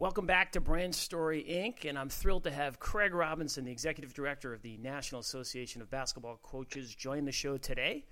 Welcome back to Brand Story Inc., and I'm thrilled to have Craig Robinson, the Executive Director of the National Association of Basketball Coaches, join the show today.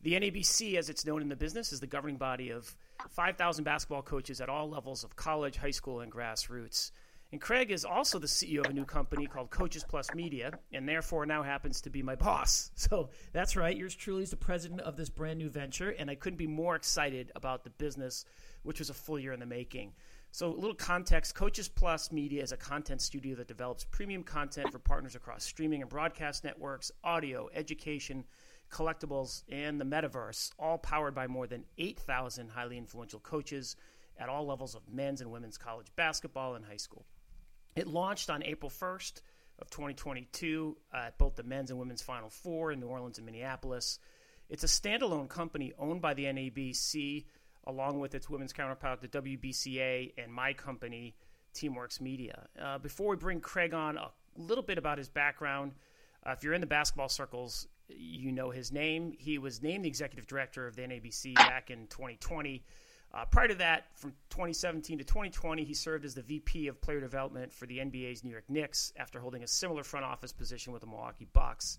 The NABC, as it's known in the business, is the governing body of 5,000 basketball coaches at all levels of college, high school, and grassroots. And Craig is also the CEO of a new company called Coaches Plus Media, and therefore now happens to be my boss. So that's right, yours truly is the president of this brand new venture, and I couldn't be more excited about the business, which was a full year in the making. So, a little context Coaches Plus Media is a content studio that develops premium content for partners across streaming and broadcast networks, audio, education, collectibles, and the metaverse, all powered by more than 8,000 highly influential coaches at all levels of men's and women's college basketball and high school. It launched on April 1st of 2022 at both the men's and women's Final Four in New Orleans and Minneapolis. It's a standalone company owned by the NABC along with its women's counterpart, the WBCA, and my company, Teamworks Media. Uh, before we bring Craig on, a little bit about his background. Uh, if you're in the basketball circles, you know his name. He was named the executive director of the NABC back in 2020. Uh, prior to that, from 2017 to 2020, he served as the VP of Player Development for the NBA's New York Knicks after holding a similar front office position with the Milwaukee Bucks.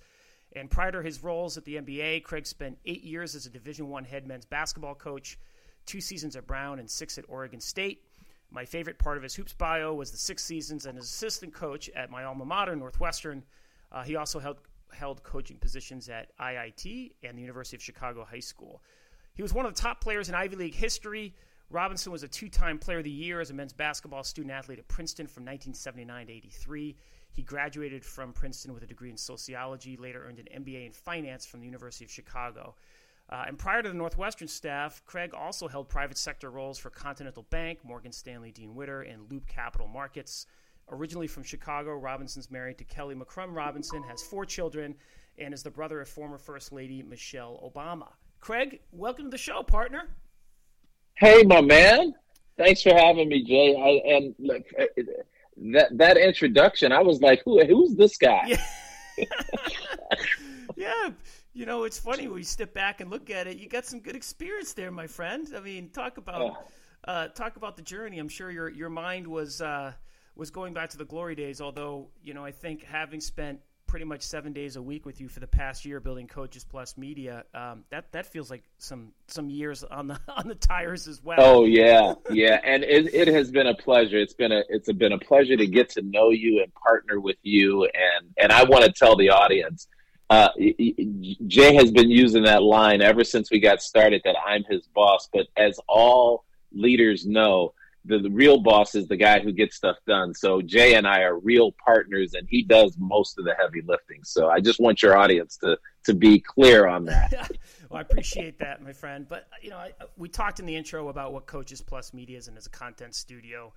And prior to his roles at the NBA, Craig spent eight years as a Division One head men's basketball coach two seasons at Brown and six at Oregon State. My favorite part of his hoops bio was the six seasons and as assistant coach at my alma mater, Northwestern. Uh, he also held, held coaching positions at IIT and the University of Chicago High School. He was one of the top players in Ivy League history. Robinson was a two time player of the year as a men's basketball student athlete at Princeton from 1979 to 83. He graduated from Princeton with a degree in sociology, later earned an MBA in finance from the University of Chicago. Uh, and prior to the Northwestern staff, Craig also held private sector roles for Continental Bank, Morgan Stanley Dean Witter, and Loop Capital Markets. Originally from Chicago, Robinson's married to Kelly McCrum Robinson, has four children, and is the brother of former First Lady Michelle Obama. Craig, welcome to the show, partner. Hey, my man. Thanks for having me, Jay. I, and look, that that introduction, I was like, Who, who's this guy? Yeah. yeah you know, it's funny when you step back and look at it. You got some good experience there, my friend. I mean, talk about uh, talk about the journey. I'm sure your your mind was uh, was going back to the glory days. Although, you know, I think having spent pretty much seven days a week with you for the past year building Coaches Plus Media, um, that that feels like some some years on the on the tires as well. Oh yeah, yeah, and it, it has been a pleasure. It's been a it's been a pleasure to get to know you and partner with you, and and I want to tell the audience uh, Jay has been using that line ever since we got started that I'm his boss. But as all leaders know, the, real boss is the guy who gets stuff done. So Jay and I are real partners, and he does most of the heavy lifting. So I just want your audience to to be clear on that. well, I appreciate that, my friend. But you know, I, we talked in the intro about what Coaches Plus Media is and as a content studio.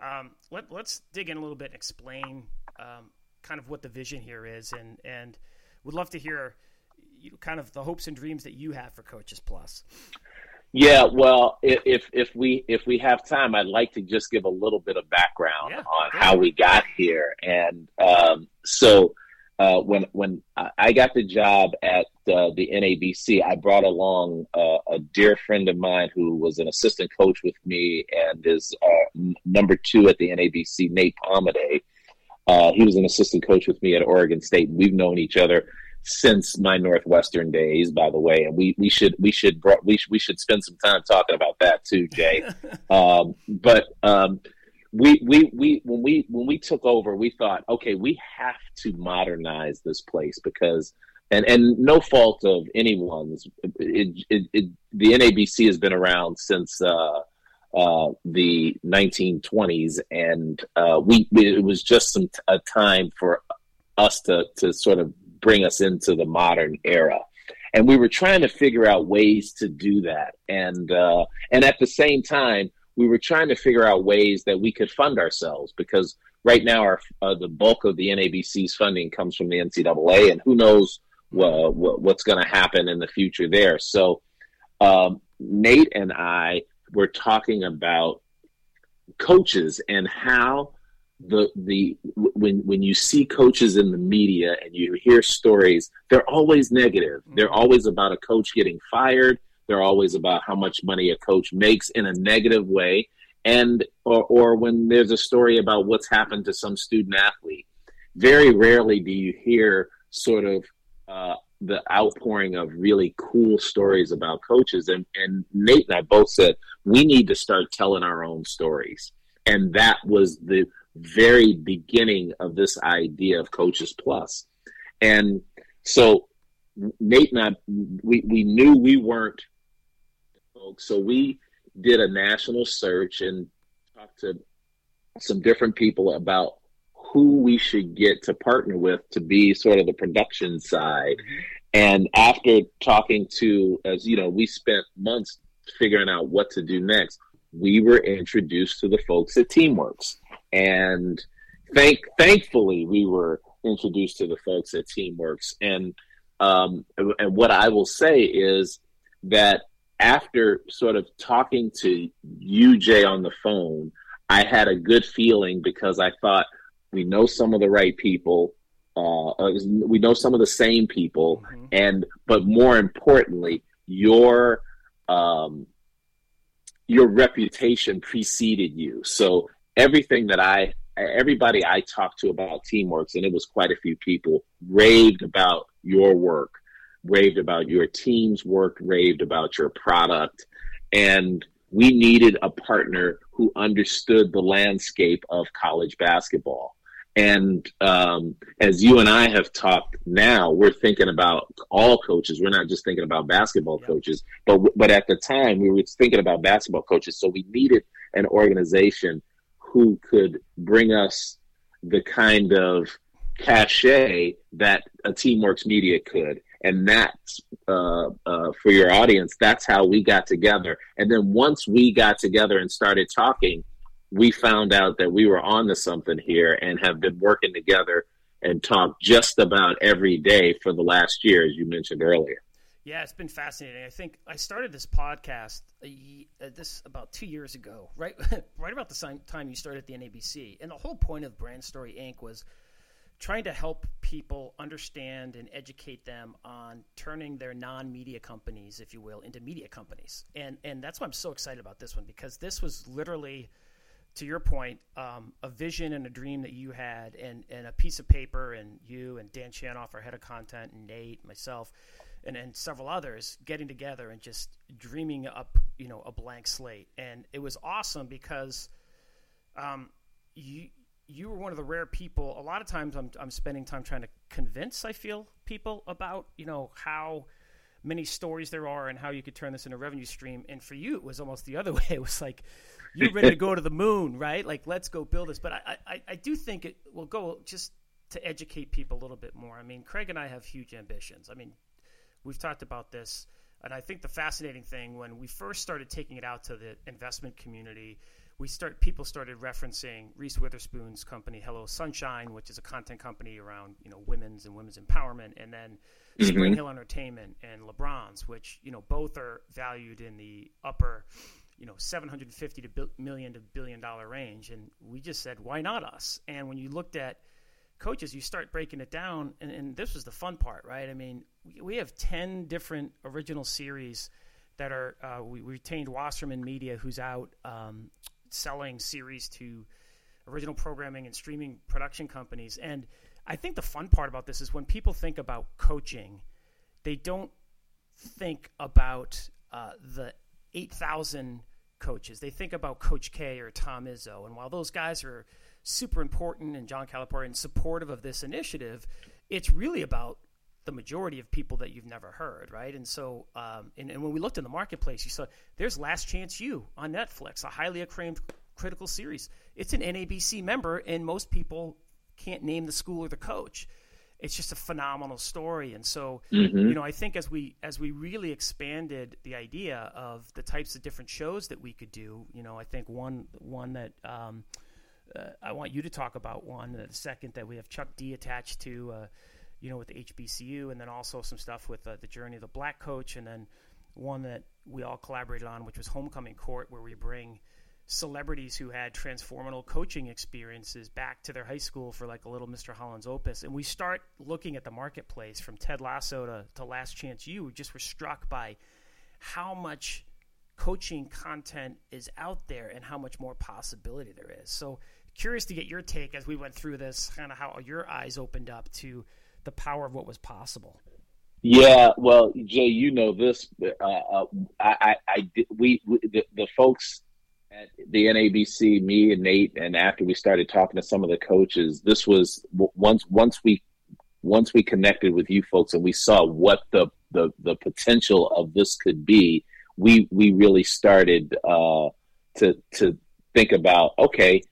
Um, let, us dig in a little bit and explain um, kind of what the vision here is, and and would love to hear you know, kind of the hopes and dreams that you have for Coaches Plus. Yeah, well, if if we if we have time, I'd like to just give a little bit of background yeah, on how we got here. And um, so, uh, when when I got the job at uh, the NABC, I brought along uh, a dear friend of mine who was an assistant coach with me and is uh, number two at the NABC, Nate Pomeday. Uh, he was an assistant coach with me at Oregon State. We've known each other since my Northwestern days, by the way, and we, we should we should we should, we should spend some time talking about that too, Jay. um, but um, we we we when we when we took over, we thought, okay, we have to modernize this place because. And, and no fault of anyone's. It, it, it, the NABC has been around since uh, uh, the 1920s, and uh, we it was just some a time for us to to sort of bring us into the modern era. And we were trying to figure out ways to do that, and uh, and at the same time, we were trying to figure out ways that we could fund ourselves because right now our uh, the bulk of the NABC's funding comes from the NCAA, and who knows what's going to happen in the future there. So um, Nate and I we're talking about coaches and how the the when when you see coaches in the media and you hear stories they're always negative. They're mm-hmm. always about a coach getting fired. They're always about how much money a coach makes in a negative way. And or, or when there's a story about what's happened to some student athlete very rarely do you hear sort of uh, the outpouring of really cool stories about coaches. And, and nate and i both said we need to start telling our own stories and that was the very beginning of this idea of coaches plus and so nate and i we, we knew we weren't folks so we did a national search and talked to some different people about who we should get to partner with to be sort of the production side. Mm-hmm. And after talking to, as you know, we spent months figuring out what to do next. We were introduced to the folks at Teamworks, and thank thankfully we were introduced to the folks at Teamworks. And um, and what I will say is that after sort of talking to you, Jay, on the phone, I had a good feeling because I thought we know some of the right people. Uh, uh we know some of the same people, mm-hmm. and but more importantly, your um, your reputation preceded you. So everything that I, everybody I talked to about Teamworks, and it was quite a few people, raved about your work raved about your team's work, raved about your product. And we needed a partner who understood the landscape of college basketball. And um, as you and I have talked now, we're thinking about all coaches. We're not just thinking about basketball yeah. coaches, but but at the time we were thinking about basketball coaches. So we needed an organization who could bring us the kind of cachet that a Teamworks Media could and that's uh, uh, for your audience. That's how we got together. And then once we got together and started talking, we found out that we were on to something here and have been working together and talk just about every day for the last year, as you mentioned earlier. Yeah, it's been fascinating. I think I started this podcast uh, this about two years ago, right, right about the time you started at the NABC, and the whole point of Brand Story Inc. was trying to help people understand and educate them on turning their non-media companies, if you will, into media companies. And and that's why I'm so excited about this one because this was literally, to your point, um, a vision and a dream that you had, and and a piece of paper, and you and Dan Shanoff, our head of content, and Nate, myself. And, and several others getting together and just dreaming up, you know, a blank slate, and it was awesome because, um, you you were one of the rare people. A lot of times, I'm I'm spending time trying to convince. I feel people about you know how many stories there are and how you could turn this into a revenue stream. And for you, it was almost the other way. It was like you're ready to go to the moon, right? Like let's go build this. But I I, I do think it will go just to educate people a little bit more. I mean, Craig and I have huge ambitions. I mean, we've talked about this. And I think the fascinating thing when we first started taking it out to the investment community, we start people started referencing Reese Witherspoon's company Hello Sunshine, which is a content company around you know women's and women's empowerment, and then mm-hmm. SpringHill Entertainment and LeBron's, which you know both are valued in the upper you know 750 to bi- million to billion dollar range, and we just said why not us? And when you looked at coaches, you start breaking it down, and, and this was the fun part, right? I mean, we, we have ten different original series that are uh, we, we, retained Wasserman Media, who's out um, selling series to original programming and streaming production companies. And I think the fun part about this is when people think about coaching, they don't think about uh, the 8,000 coaches. They think about Coach K or Tom Izzo. And while those guys are super important and John Calipari and supportive of this initiative, it's really about the majority of people that you've never heard, right? And so, um, and, and, when we looked in the marketplace, you saw there's Last Chance U on Netflix, a highly acclaimed critical series. It's an NABC member, and most people can't name the school or the coach. It's just a phenomenal story, and so mm-hmm. you know, I think as we as we really expanded the idea of the types of different shows that we could do, you know, I think one one that um, uh, I want you to talk about one, the second that we have Chuck D attached to. Uh, you know, with the HBCU, and then also some stuff with uh, the Journey of the Black Coach, and then one that we all collaborated on, which was Homecoming Court, where we bring celebrities who had transformational coaching experiences back to their high school for like a little Mr. Holland's opus. And we start looking at the marketplace from Ted Lasso to, to Last Chance U. We just were struck by how much coaching content is out there and how much more possibility there is. So curious to get your take as we went through this, kind of how your eyes opened up to the power of what was possible. Yeah, well, Jay, you know this. Uh, uh, I, I, I, we, we the, the, folks at the NABC, me and Nate, and after we started talking to some of the coaches, this was once once we once we connected with you folks and we saw what the the, the potential of this could be. We we really started uh, to to think about okay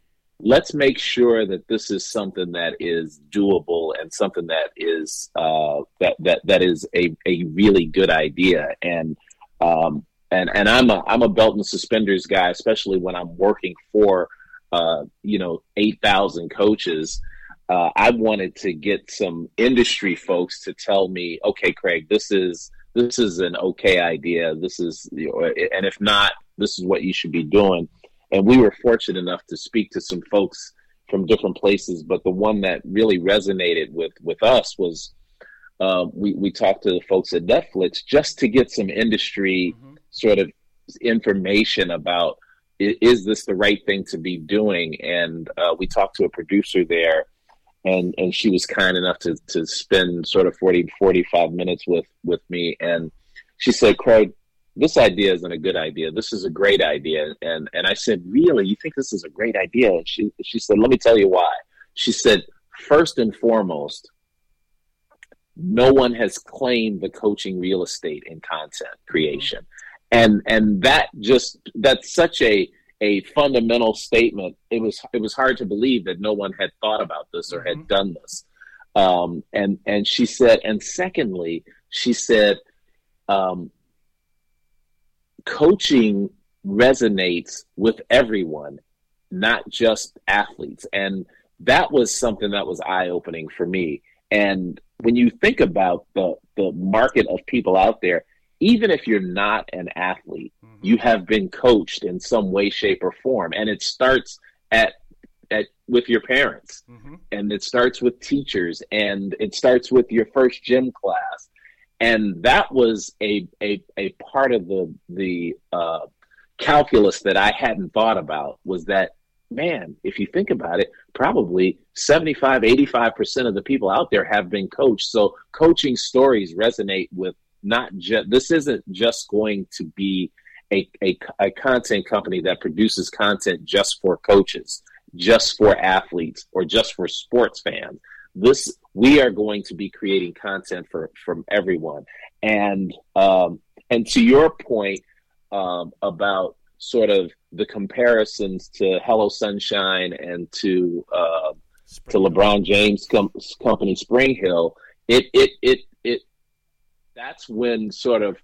let's make sure that this is something that is doable and something that is uh, that that that is a, a really good idea. And um, and and I'm a I'm a belt and suspenders guy, especially when I'm working for uh, you know eight thousand coaches. Uh, I wanted to get some industry folks to tell me, okay, Craig, this is this is an okay idea. This is, and if not, this is what you should be doing and we were fortunate enough to speak to some folks from different places. But the one that really resonated with with us was uh, we we talked to the folks at Netflix just to get some industry mm-hmm. Sort of information about is this the right thing to be doing? And uh, we talked to a producer there, and and she was kind enough to to spend sort of 40, 45 minutes with with me, and she said, Craig, this idea isn't a good idea. This is a great idea. And and I said, really, you think this is a great idea? And she she said, let me tell you why. She said, first and foremost, no one has claimed the coaching real estate in content creation. And and that just that's such a a fundamental statement. It was it was hard to believe that no one had thought about this or mm-hmm. had done this. Um, and and she said, and secondly, she said, um, coaching resonates with everyone, not just athletes. And that was something that was eye opening for me. And when you think about the, the market of people out there, even if you're not an athlete, mm-hmm. you have been coached in some way, shape, or form. And it starts at at with your parents mm-hmm. and it starts with teachers and it starts with your first gym class and that was a a, a part of the the uh, calculus that I hadn't thought about was that man, if you think about it, probably 75, 85% of the people out there have been coached. So coaching stories resonate with not just, this isn't just going to be a, a, a, content company that produces content just for coaches, just for athletes, or just for sports fans. This we are going to be creating content for from everyone. And um, and to your point um, about sort of the comparisons to Hello Sunshine and to uh, to LeBron James com- company SpringHill, it it it it that's when sort of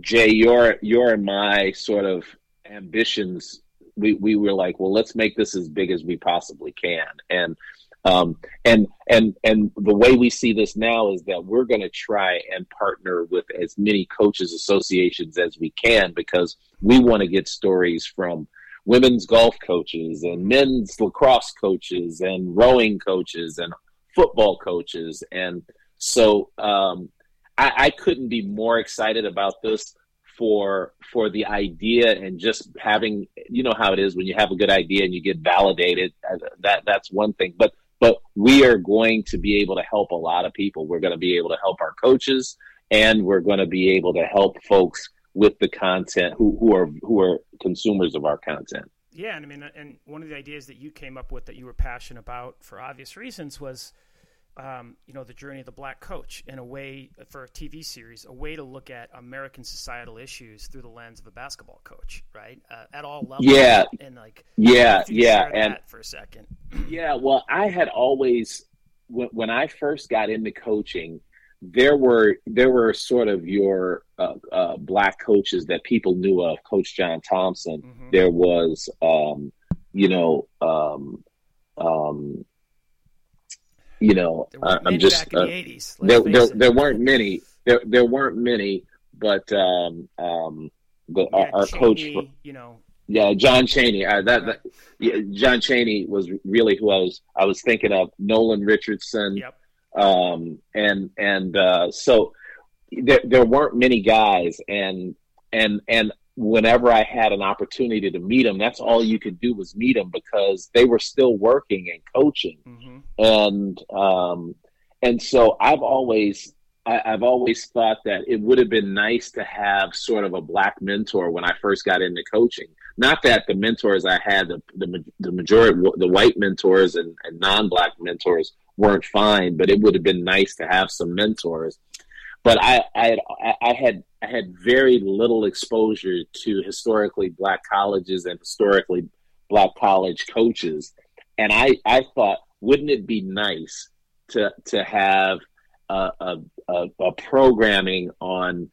Jay, your your and my sort of ambitions. We, we were like, well, let's make this as big as we possibly can, and um, and and and the way we see this now is that we're going to try and partner with as many coaches associations as we can because we want to get stories from women's golf coaches and men's lacrosse coaches and rowing coaches and football coaches and so um, I, I couldn't be more excited about this for for the idea and just having you know how it is when you have a good idea and you get validated uh, that that's one thing but but we are going to be able to help a lot of people. We're going to be able to help our coaches and we're going to be able to help folks with the content who, who are who are consumers of our content. Yeah, and I mean, and one of the ideas that you came up with that you were passionate about for obvious reasons was um, you know, the journey of the black coach in a way for a TV series, a way to look at American societal issues through the lens of a basketball coach, right? Uh, at all levels. Yeah. And like, yeah, yeah. And for a second. yeah. Well, I had always, when, when I first got into coaching, there were there were sort of your uh, uh, black coaches that people knew of. Coach John Thompson. Mm-hmm. There was, um, you know, um, um, you know, uh, I'm just uh, the there, there, there, weren't many. There, there weren't many, but um, um, the, our, our Chaney, coach, for, you know, yeah, John Chaney. Uh, that, right. that yeah, John Chaney was really who I was. I was thinking of Nolan Richardson. Yep. Um, and and uh, so there there weren't many guys, and and and whenever I had an opportunity to meet them, that's all you could do was meet them because they were still working and coaching, mm-hmm. and um, and so I've always I, have always thought that it would have been nice to have sort of a black mentor when I first got into coaching. Not that the mentors I had, the the, the majority, the white mentors and, and non-black mentors weren't fine, but it would have been nice to have some mentors. But I, I had, I had, I had very little exposure to historically black colleges and historically black college coaches, and I, I thought, wouldn't it be nice to to have a, a, a programming on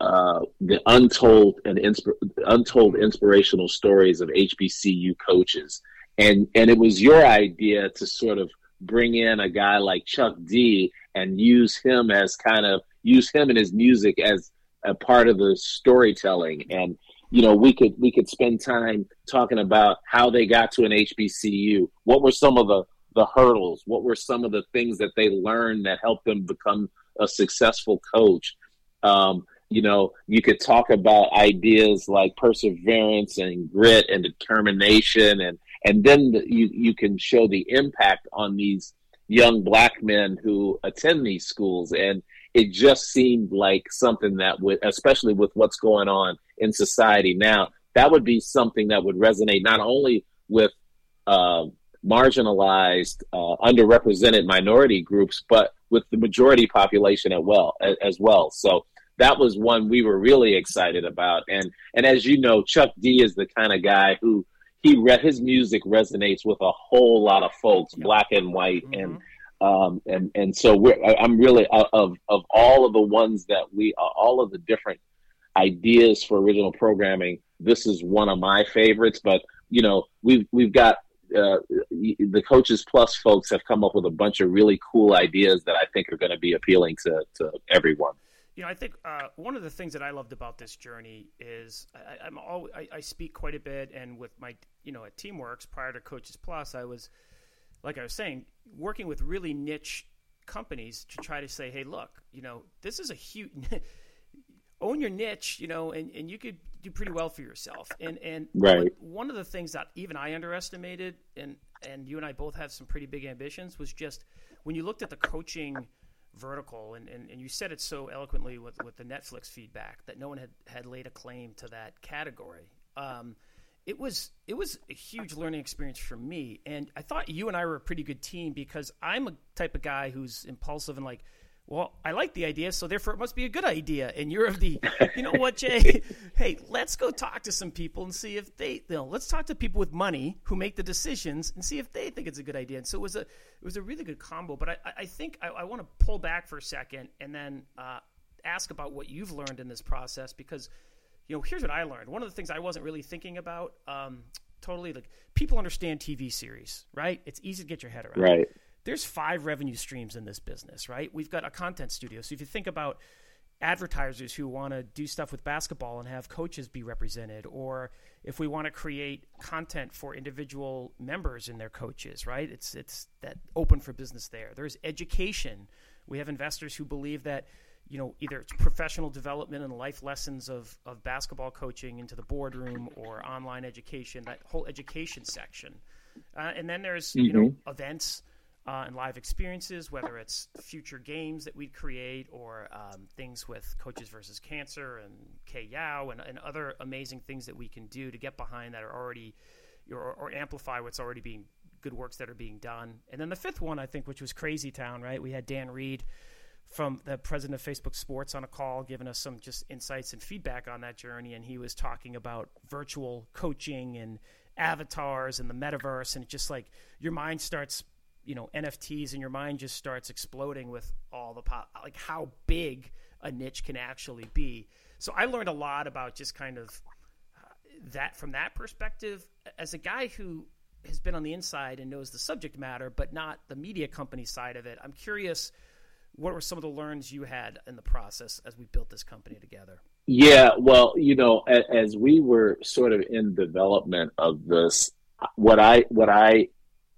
uh, the untold and insp- untold inspirational stories of HBCU coaches, and and it was your idea to sort of bring in a guy like Chuck D and use him as kind of use him and his music as a part of the storytelling. And you know we could we could spend time talking about how they got to an HBCU what were some of the the hurdles? What were some of the things that they learned that helped them become a successful coach? Um, you know you could talk about ideas like perseverance and grit and determination. And and then the, you you can show the impact on these young black men who attend these schools. And it just seemed like something that would especially with what's going on in society now that would be something that would resonate not only with uh, marginalized uh, underrepresented minority groups but with the majority population as well as well. So that was one we were really excited about. And and as you know chuck d is the kind of guy who he re- his music resonates with a whole lot of folks, black and white, mm-hmm. and um, and and so we're, I'm really of of all of the ones that we uh, all of the different ideas for original programming. This is one of my favorites, but you know we've we've got uh, the coaches plus folks have come up with a bunch of really cool ideas that I think are going to be appealing to to everyone. You know, I think uh, one of the things that I loved about this journey is I, am all I, I, speak quite a bit, and with my you know at Teamworks prior to Coaches Plus, I was like I was saying, working with really niche companies to try to say, hey, look, you know, this is a huge own your niche, you know, and, and you could do pretty well for yourself. And and right. one of the things that even I underestimated, and and you and I both have some pretty big ambitions, was just when you looked at the coaching vertical, and, and, and you said it so eloquently with, with the Netflix feedback that no one had, had laid a claim to that category. Um, it was it was a huge learning experience for me, and I thought you and I were a pretty good team because I'm a type of guy who's impulsive and like well, I like the idea, so therefore it must be a good idea. And you're of the, you know what, Jay? hey, let's go talk to some people and see if they, you know, let's talk to people with money who make the decisions and see if they think it's a good idea. And so it was a, it was a really good combo. But I, I think I, I want to pull back for a second and then uh, ask about what you've learned in this process because, you know, here's what I learned. One of the things I wasn't really thinking about, um, totally like people understand TV series, right? It's easy to get your head around. Right there's five revenue streams in this business, right? We've got a content studio. So if you think about advertisers who want to do stuff with basketball and have coaches be represented, or if we want to create content for individual members and their coaches, right? It's it's that open for business there. There's education. We have investors who believe that you know either it's professional development and life lessons of of basketball coaching into the boardroom or online education. That whole education section, uh, and then there's mm-hmm. you know mm-hmm. events uh, and live experiences, whether it's future games that we'd create or um, things with Coaches versus Cancer and Kay Yow and, and, other amazing things that we can do to get behind that are already or, or, amplify what's already being good works that are being done. And then the fifth one, I think, which was Crazy Town, right? We had Dan Reed from the president of Facebook Sports on a call, giving us some just insights and feedback on that journey. And he was talking about virtual coaching and avatars and the metaverse. And it just like your mind starts you know NFTs and your mind just starts exploding with all the pop, like how big a niche can actually be. So I learned a lot about just kind of uh, that from that perspective as a guy who has been on the inside and knows the subject matter but not the media company side of it. I'm curious what were some of the learns you had in the process as we built this company together? Yeah, well, you know, as, as we were sort of in development of this, what I what I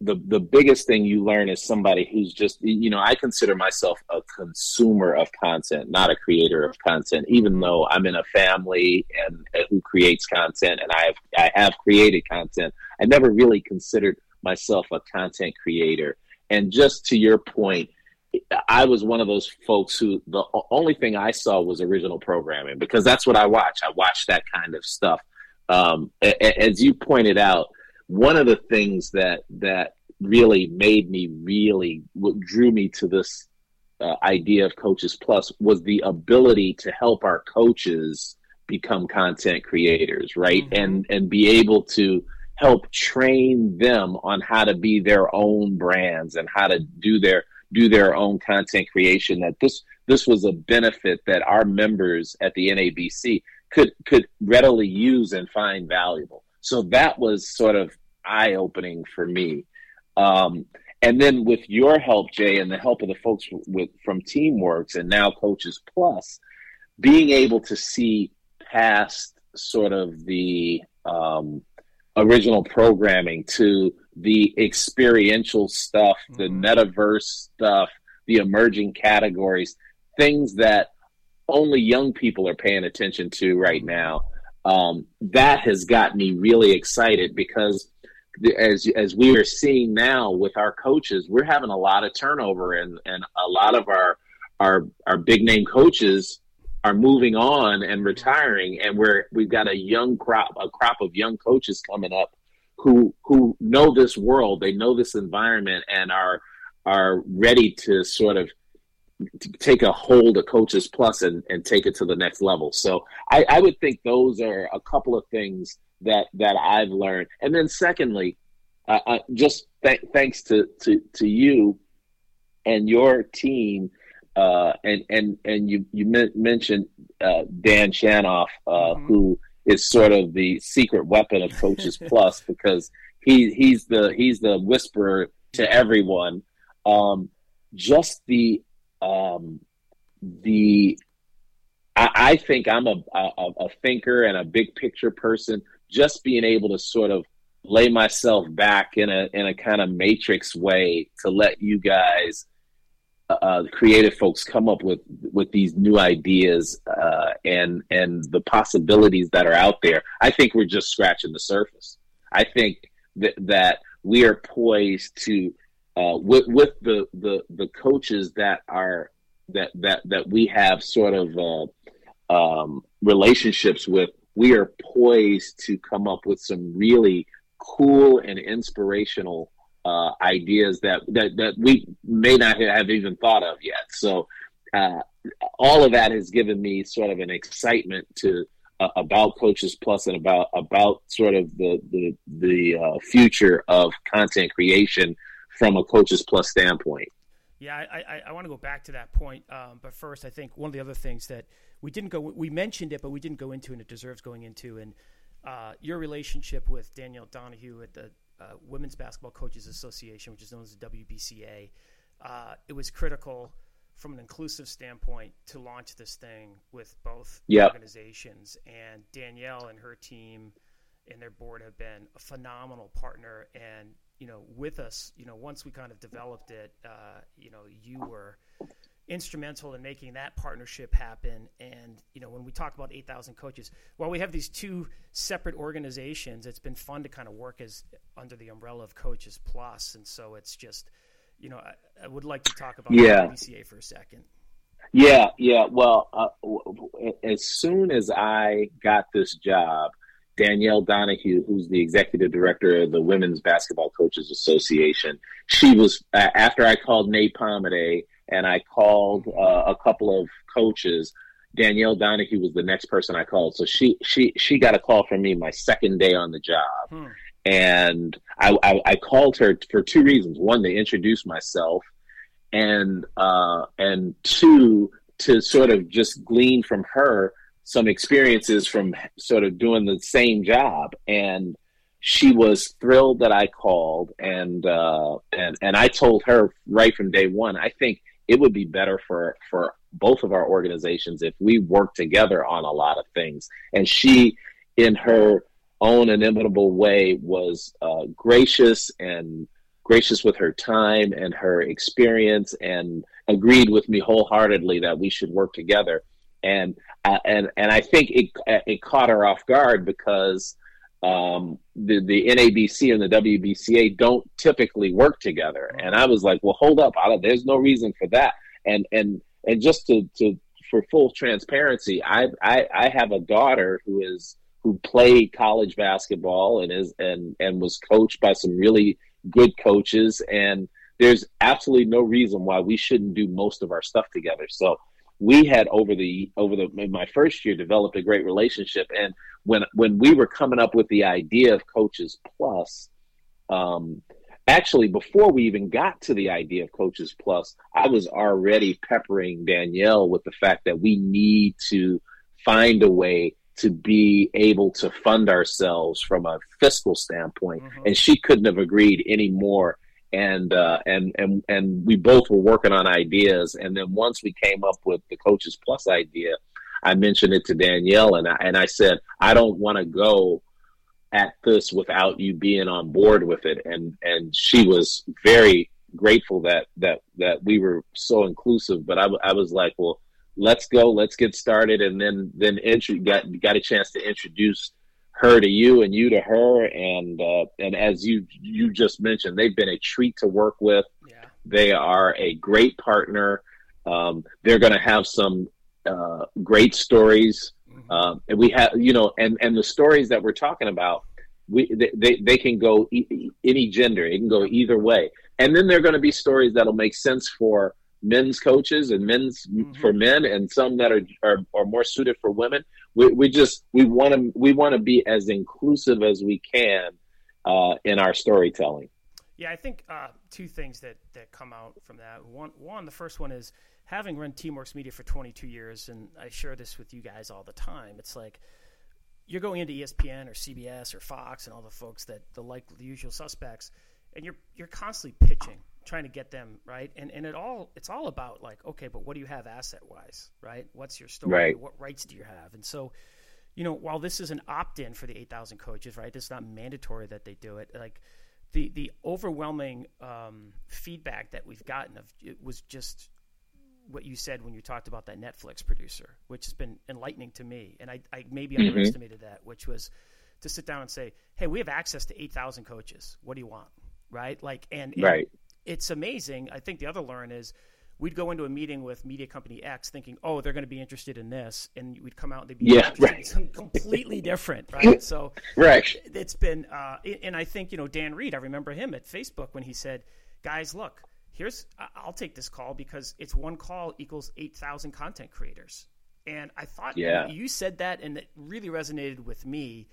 the the biggest thing you learn is somebody who's just you know I consider myself a consumer of content, not a creator of content. Even though I'm in a family and, and who creates content, and I have I have created content, I never really considered myself a content creator. And just to your point, I was one of those folks who the only thing I saw was original programming because that's what I watch. I watch that kind of stuff. Um, as you pointed out, one of the things that that really made me really what drew me to this uh, idea of Coaches Plus was the ability to help our coaches become content creators, right? Mm-hmm. And and be able to help train them on how to be their own brands and how to do their do their own content creation that this this was a benefit that our members at the NABC could could readily use and find valuable. So that was sort of eye opening for me. Um, and then with your help, Jay, and the help of the folks with from Teamworks and now Coaches Plus, being able to see past sort of the um, original programming to the experiential stuff, the mm-hmm. metaverse stuff, the emerging categories, things that only young people are paying attention to right mm-hmm. now. Um, that has got me really excited because as as we are seeing now with our coaches, we're having a lot of turnover and and a lot of our our our big name coaches are moving on and retiring and we're we've got a young crop a crop of young coaches coming up who who know this world they know this environment and are are ready to sort of take a hold of coaches plus and, and take it to the next level. So I, I would think those are a couple of things that that i've learned. And then secondly uh, uh, just th- thanks to, to to you and your team uh, and and and you you mentioned uh, Dan Shanoff, uh, mm-hmm. who is sort of the secret weapon of Coaches Plus because he he's the he's the whisperer to everyone. Um, just the um, the I, I, think I'm a, a, a thinker and a big picture person. Just being able to sort of lay myself back in a in a kind of matrix way to let you guys uh, creative folks come up with with these new ideas uh, and and the possibilities that are out there. I think we're just scratching the surface. I think that that we are poised to uh, with with the, the the coaches that are that that that we have sort of uh, um, relationships with. We are poised to come up with some really cool and inspirational uh, ideas that, that that we may not have even thought of yet. So uh, all of that has given me sort of an excitement to uh, about Coaches Plus and about about sort of the the the uh, future of content creation from a Coaches Plus standpoint. Yeah, I, I, I want to go back to that point, um, but first, I think one of the other things that we didn't go, we mentioned it, but we didn't go into, and it deserves going into, and uh, your relationship with Danielle Donehew at the uh, Women's Basketball Coaches Association, which is known as the WBCA. Uh, it was critical from an inclusive standpoint to launch this thing with both yep. organizations. And Danielle and her team and their board have been a phenomenal partner. And you know, with us, you know, once we kind of developed it, uh, you know, you were instrumental in making that partnership happen. And you know, when we talk about eight thousand coaches, while we have these two separate organizations, it's been fun to kind of work as under the umbrella of Coaches Plus. And so it's just, you know, I, I would like to talk about yeah. BCA for a second. Yeah, yeah. Well, uh, as soon as I got this job, Danielle Donehew, who's the executive director of the Women's Basketball Coaches Association, she was uh, after I called Nate Pomeday and I called uh, a couple of coaches. Danielle Donehew was the next person I called. So she she she got a call from me my second day on the job, hmm. and I, I, I called her for two reasons: one, to introduce myself, and uh, and two, to sort of just glean from her some experiences from sort of doing the same job and she was thrilled that I called and uh, and and I told her right from day one I think it would be better for for both of our organizations if we work together on a lot of things. And she, in her own inimitable way, was uh, gracious and gracious with her time and her experience and agreed with me wholeheartedly that we should work together. And uh, and and I think it it caught her off guard because um, the the NABC and the WBCA don't typically work together. And I was like, well, hold up, there's no reason for that. And and and just to to for full transparency, I I, I have a daughter who is who played college basketball and is and and was coached by some really good coaches and there's absolutely no reason why we shouldn't do most of our stuff together so we had over the over the in my first year developed a great relationship and when when we were coming up with the idea of coaches plus um, actually before we even got to the idea of coaches plus i was already peppering danielle with the fact that we need to find a way to be able to fund ourselves from a fiscal standpoint. Mm-hmm. And she couldn't have agreed any more. And uh, and and and we both were working on ideas. And then once we came up with the Coaches Plus idea, I mentioned it to Danielle, and I, and I said I don't want to go at this without you being on board with it. And and she was very grateful that that that we were so inclusive. But I, I was like, well, let's go, let's get started, and then then intro- got got a chance to introduce her to you and you to her, and uh, and as you you just mentioned, they've been a treat to work with. Yeah. They are a great partner. Um, they're going to have some uh, great stories, mm-hmm. uh, and we have you know, and and the stories that we're talking about. We, they, they can go e- any gender. It can go either way. And then there are going to be stories that'll make sense for men's coaches and men's mm-hmm. for men and some that are, are, are more suited for women. We, we just we want to we want to be as inclusive as we can uh, in our storytelling. Yeah, I think uh, two things that that come out from that. One, one, the first one is having run Teamworks Media for 22 years, and I share this with you guys all the time. It's like you're going into ESPN or CBS or Fox and all the folks that the like the usual suspects, and you're you're constantly pitching trying to get them right and and it all it's all about like okay but what do you have asset wise right what's your story right. what rights do you have and so you know while this is an opt-in for the 8000 coaches right it's not mandatory that they do it like the the overwhelming um, feedback that we've gotten of it was just what you said when you talked about that Netflix producer, which has been enlightening to me, and I, I maybe mm-hmm. underestimated that, which was to sit down and say, "Hey, we have access to eight thousand coaches. What do you want?" Right? Like, and, and right it's amazing. I think the other learn is we'd go into a meeting with media company X thinking, oh, they're going to be interested in this, and we'd come out and they'd be yeah, right. something completely different, right? So right. it's been, uh, and I think you know Dan Reed. I remember him at Facebook when he said, "Guys, look, here's I'll take this call because it's one call equals eight thousand content creators." And I thought yeah. you said that, and it really resonated with me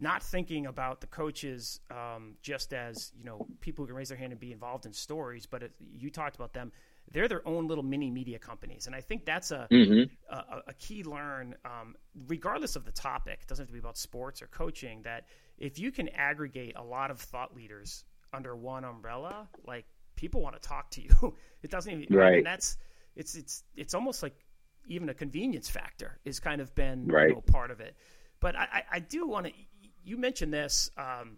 not thinking about the coaches um, just as you know people who can raise their hand and be involved in stories, but it, you talked about them. They're their own little mini media companies, and I think that's a mm-hmm. a, a, key learn, um, regardless of the topic. It doesn't have to be about sports or coaching. That if you can aggregate a lot of thought leaders under one umbrella, like people want to talk to you. it doesn't even right. And that's it's it's it's almost like even a convenience factor is kind of been right. you know, part of it. But I, I do want to you mentioned this. Um,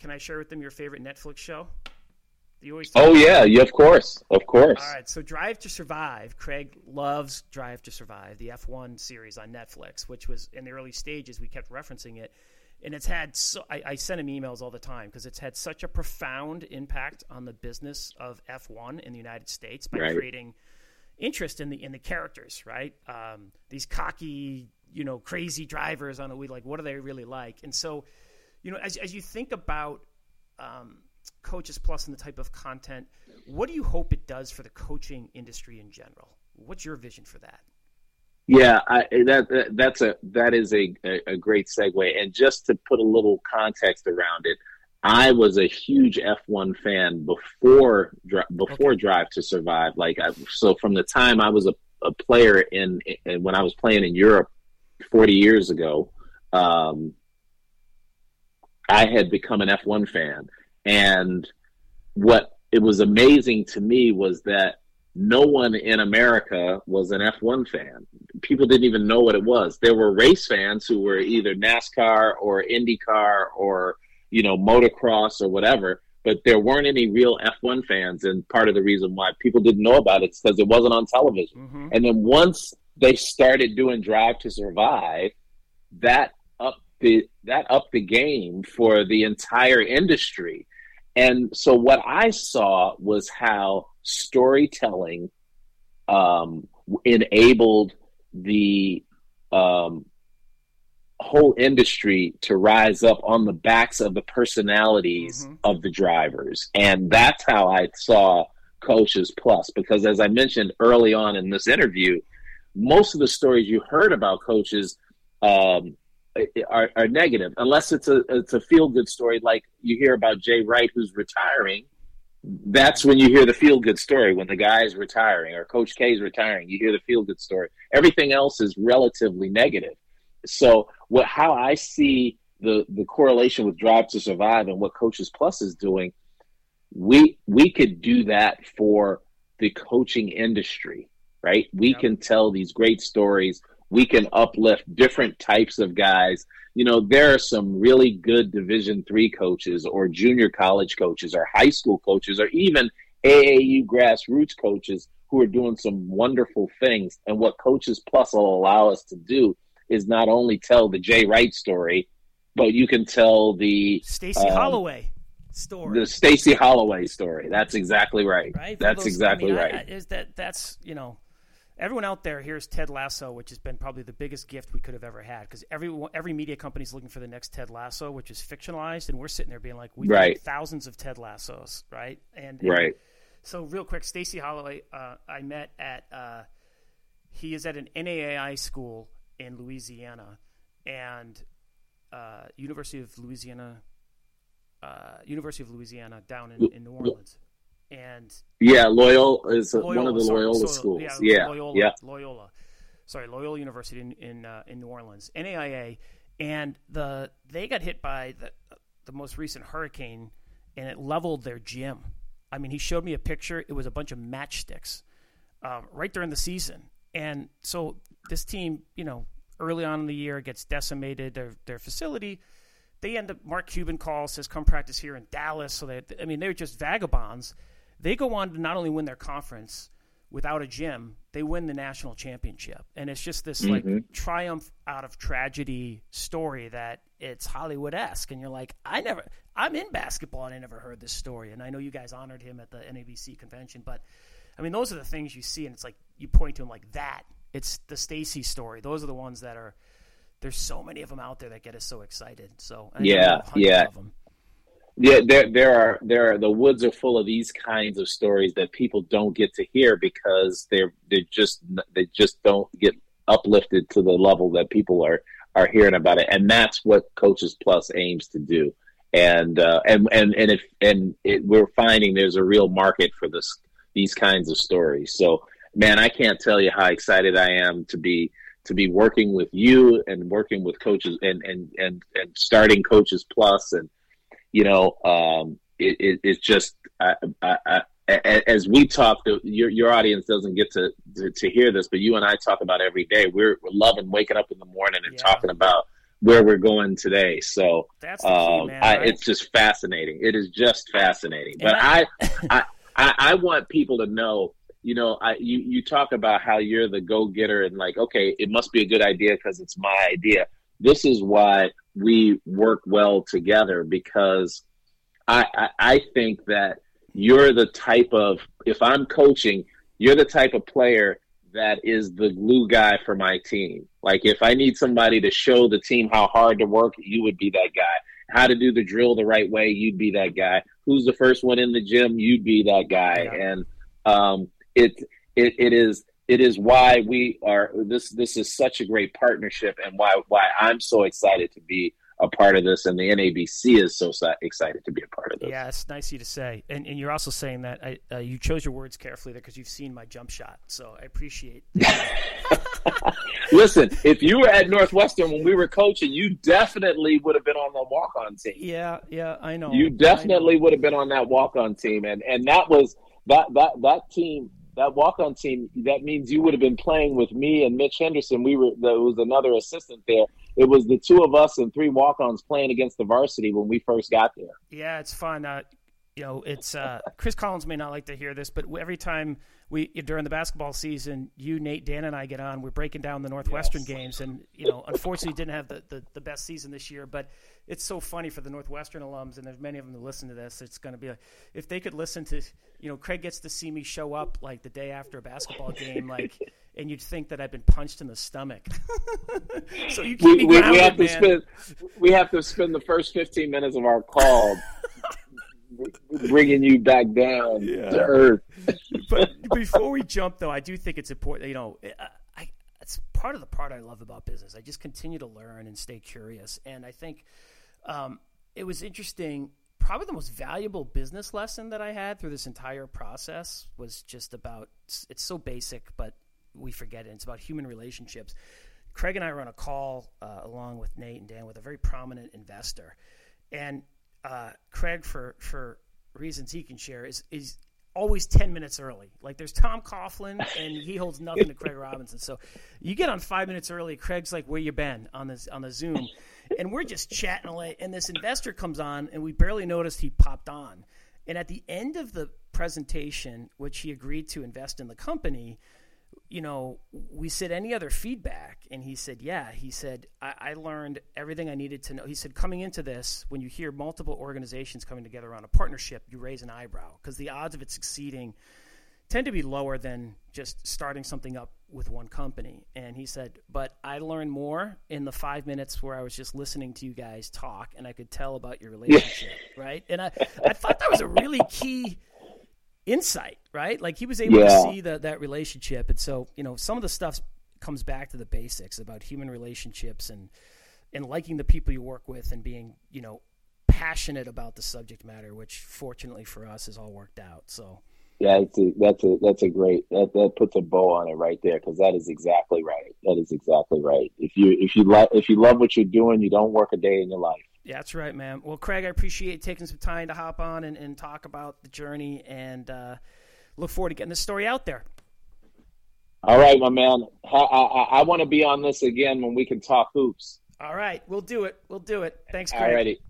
can I share with them your favorite Netflix show? You always oh yeah, yeah, of course, of course. All right, so Drive to Survive. Craig loves Drive to Survive, the F1 series on Netflix, which was in the early stages. We kept referencing it, and it's had. So, I, I send him emails all the time because it's had such a profound impact on the business of F1 in the United States by right. creating interest in the in the characters. Right, um, these cocky you know crazy drivers on a week like what are they really like and so you know as, as you think about um, coaches plus and the type of content what do you hope it does for the coaching industry in general what's your vision for that yeah I, that, that that's a that is a, a great segue and just to put a little context around it I was a huge F1 fan before before okay. Drive to Survive. Like, I, so from the time I was a, a player in, in, when I was playing in Europe 40 years ago, um, I had become an F1 fan. And what it was amazing to me was that no one in America was an F1 fan. People didn't even know what it was. There were race fans who were either NASCAR or IndyCar or, you know, motocross or whatever, but there weren't any real F1 fans. And part of the reason why people didn't know about it is because it wasn't on television. Mm-hmm. And then once they started doing Drive to Survive, that up the that up the game for the entire industry. And so what I saw was how storytelling um, enabled the um, whole industry to rise up on the backs of the personalities mm-hmm. of the drivers. And that's how I saw Coaches Plus, because as I mentioned early on in this interview, most of the stories you heard about coaches um, are, are, negative, unless it's a it's a feel good story like you hear about Jay Wright who's retiring. That's when you hear the feel good story when the guy is retiring or Coach K is retiring. You hear the feel good story. Everything else is relatively negative. So what how I see the the correlation with Drive to Survive and what Coaches Plus is doing, we we could do that for the coaching industry, right? We yep. can tell these great stories. We can uplift different types of guys. You know, there are some really good Division three coaches, or junior college coaches, or high school coaches, or even AAU grassroots coaches who are doing some wonderful things. And what Coaches Plus will allow us to do is not only tell the Jay Wright story, but you can tell the Stacy um, Hollowell story. The Stacy Hollowell story. That's exactly right. Right. That's those, exactly I mean, right. I, is that that's you know everyone out there here's Ted Lasso, which has been probably the biggest gift we could have ever had because every every media company is looking for the next Ted Lasso, which is fictionalized, and we're sitting there being like, we've right. thousands of Ted Lassos, right? And, and right. So real quick, Stacy Hollowell, uh, I met at uh, he is at an NAIA school in Louisiana, and uh, University of Louisiana, uh, University of Louisiana down in, in New Orleans. And yeah, Loyola is Loyola, one of the Loyola so, schools. Yeah, yeah, Loyola, yeah. Loyola. Sorry, Loyola University in in, uh, in New Orleans, NAIA, and the they got hit by the the most recent hurricane, and it leveled their gym. I mean, he showed me a picture. It was a bunch of matchsticks um, right during the season, and so this team, you know, early on in the year gets decimated. Their their facility, they end up. Mark Cuban calls says, "Come practice here in Dallas." So they, I mean, they're just vagabonds. They go on to not only win their conference without a gym, they win the national championship, and it's just this mm-hmm. like triumph out of tragedy story that it's Hollywood esque, and you're like, I never, I'm in basketball, and I never heard this story, and I know you guys honored him at the NABC convention, but I mean, those are the things you see, and it's like you point to him like that it's the Stacy story. Those are the ones that are. There's so many of them out there that get us so excited. So yeah, yeah. Yeah, there there are there are the woods are full of these kinds of stories that people don't get to hear because they're they just they just don't get uplifted to the level that people are are hearing about it, and that's what Coaches Plus aims to do. And uh, and and and if and it, we're finding there's a real market for this these kinds of stories. So man, I can't tell you how excited I am to be to be working with you and working with coaches and and and, and starting coaches plus and you know um, it, it, it's just I, I, I, as we talk your your audience doesn't get to, to, to hear this but you and I talk about every day we're, we're loving waking up in the morning and yeah. talking about where we're going today so um, man, right? it's just fascinating it is just fascinating but I, I I want people to know you know, I you you talk about how you're the go getter and like, okay, it must be a good idea because it's my idea. This is why we work well together because I, I I think that you're the type of if I'm coaching, you're the type of player that is the glue guy for my team. Like if I need somebody to show the team how hard to work, you would be that guy. How to do the drill the right way, you'd be that guy. Who's the first one in the gym, you'd be that guy. Yeah. And um, it it, it is it is why we are this this is such a great partnership and why why I'm so excited to be a part of this and the NABC is so excited to be a part of this. Yeah, it's nice of you to say. And, and you're also saying that I, uh, you chose your words carefully there because you've seen my jump shot. So I appreciate Listen, if you were at Northwestern when we were coaching, you definitely would have been on the walk-on team. Yeah, yeah, I know. You definitely know. would have been on that walk-on team and and that was that that that team that walk on team, that means you would have been playing with me and Mitch Henderson. We were there was another assistant there. It was the two of us and three walk ons playing against the varsity when we first got there. Yeah, it's fun. Uh, you know, it's uh, Chris Collins may not like to hear this, but every time we during the basketball season, you, Nate, Dan, and I get on, we're breaking down the Northwestern yes. games, and you know, unfortunately, didn't have the, the, the best season this year, but it's so funny for the Northwestern alums, and there's many of them that listen to this. It's going to be like if they could listen to, you know, Craig gets to see me show up like the day after a basketball game, like. and you'd think that I'd been punched in the stomach. so you keep we, me grounded, we have to man. spend we have to spend the first fifteen minutes of our call bringing you back down yeah. to earth. but before we jump, though, I do think it's important. You know, I, it's part of the part I love about business. I just continue to learn and stay curious, and I think um, it was interesting. Probably the most valuable business lesson that I had through this entire process was just about. It's so basic, but we forget it. It's about human relationships. Craig and I were on a call uh, along with Nate and Dan with a very prominent investor, and uh, Craig, for for reasons he can share, is is always 10 minutes early. Like there's Tom Coughlin and he holds nothing to Craig Robinson. So you get on 5 minutes early, Craig's like where you been on this on the Zoom and we're just chatting away and this investor comes on and we barely noticed he popped on. And at the end of the presentation, which he agreed to invest in the company, you know, we said any other feedback, and he said, yeah. He said, I, I, learned everything I needed to know. He said, coming into this, when you hear multiple organizations coming together on a partnership, you raise an eyebrow because the odds of it succeeding tend to be lower than just starting something up with one company. And he said, but I learned more in the five minutes where I was just listening to you guys talk, and I could tell about your relationship, right? And I, I thought that was a really key insight, right? Like he was able yeah. to see that that relationship, and so you know some of the stuff comes back to the basics about human relationships and and liking the people you work with and being you know passionate about the subject matter, which fortunately for us has all worked out. So. Yeah, it's a, that's a that's a great that, that puts a bow on it right there because that is exactly right. That is exactly right. If you if you love if you love what you're doing, you don't work a day in your life. Yeah, that's right, man. Well, Craig, I appreciate taking some time to hop on and, and talk about the journey and uh, look forward to getting this story out there. All right, my man. I, I, I want to be on this again when we can talk hoops. All right, we'll do it. We'll do it. Thanks, Craig. All righty.